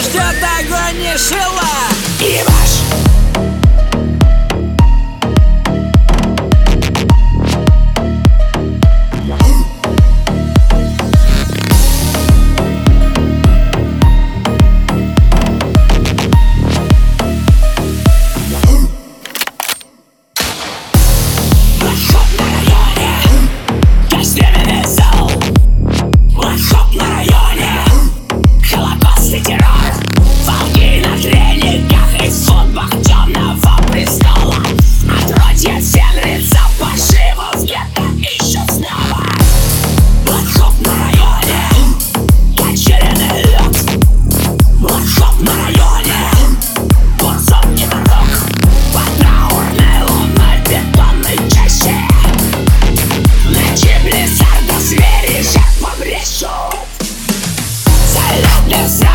ждет огонь и шила Yeah.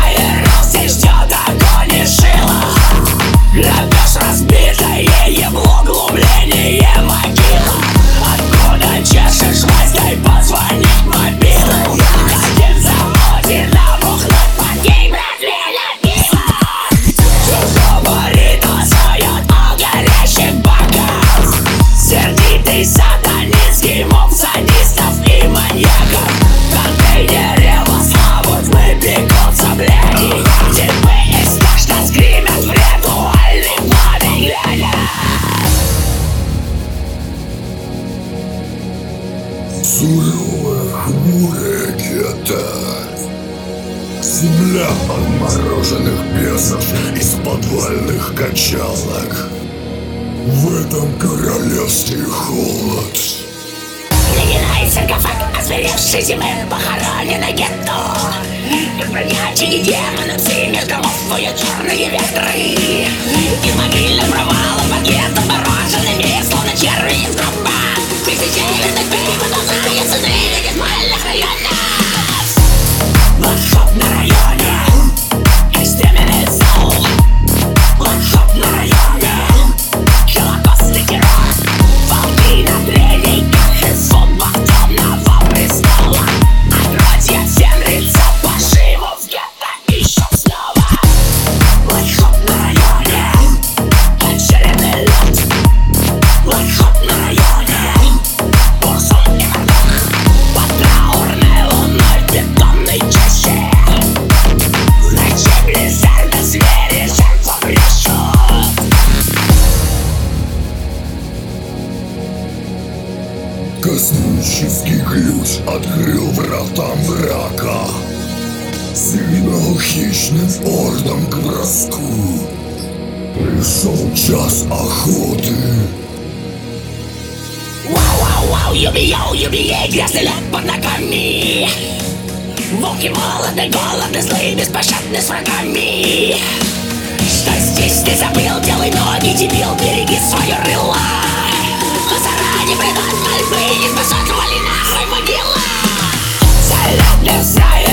сунула хмурая гета. Земля отмороженных бесов из подвальных качалок. В этом королевстве холод. Ледяной саркофаг озверевшей зимы похоронена гетто. Бродячие демоны, псы меж голов, черные ветры. И в могильном рвах Космический ключ открыл врата мрака Сигнал хищным ордом к броску Пришел час охоты. Вау-вау-вау, юби-йоу, юби-ей, грязный лед под ногами. Волки молоды, голодны, злые, беспощадны с врагами. Что здесь ты забыл, делай ноги, дебил, береги свое рыло Придут мольбы, не спасут, вали нахуй могила Залет Израиль,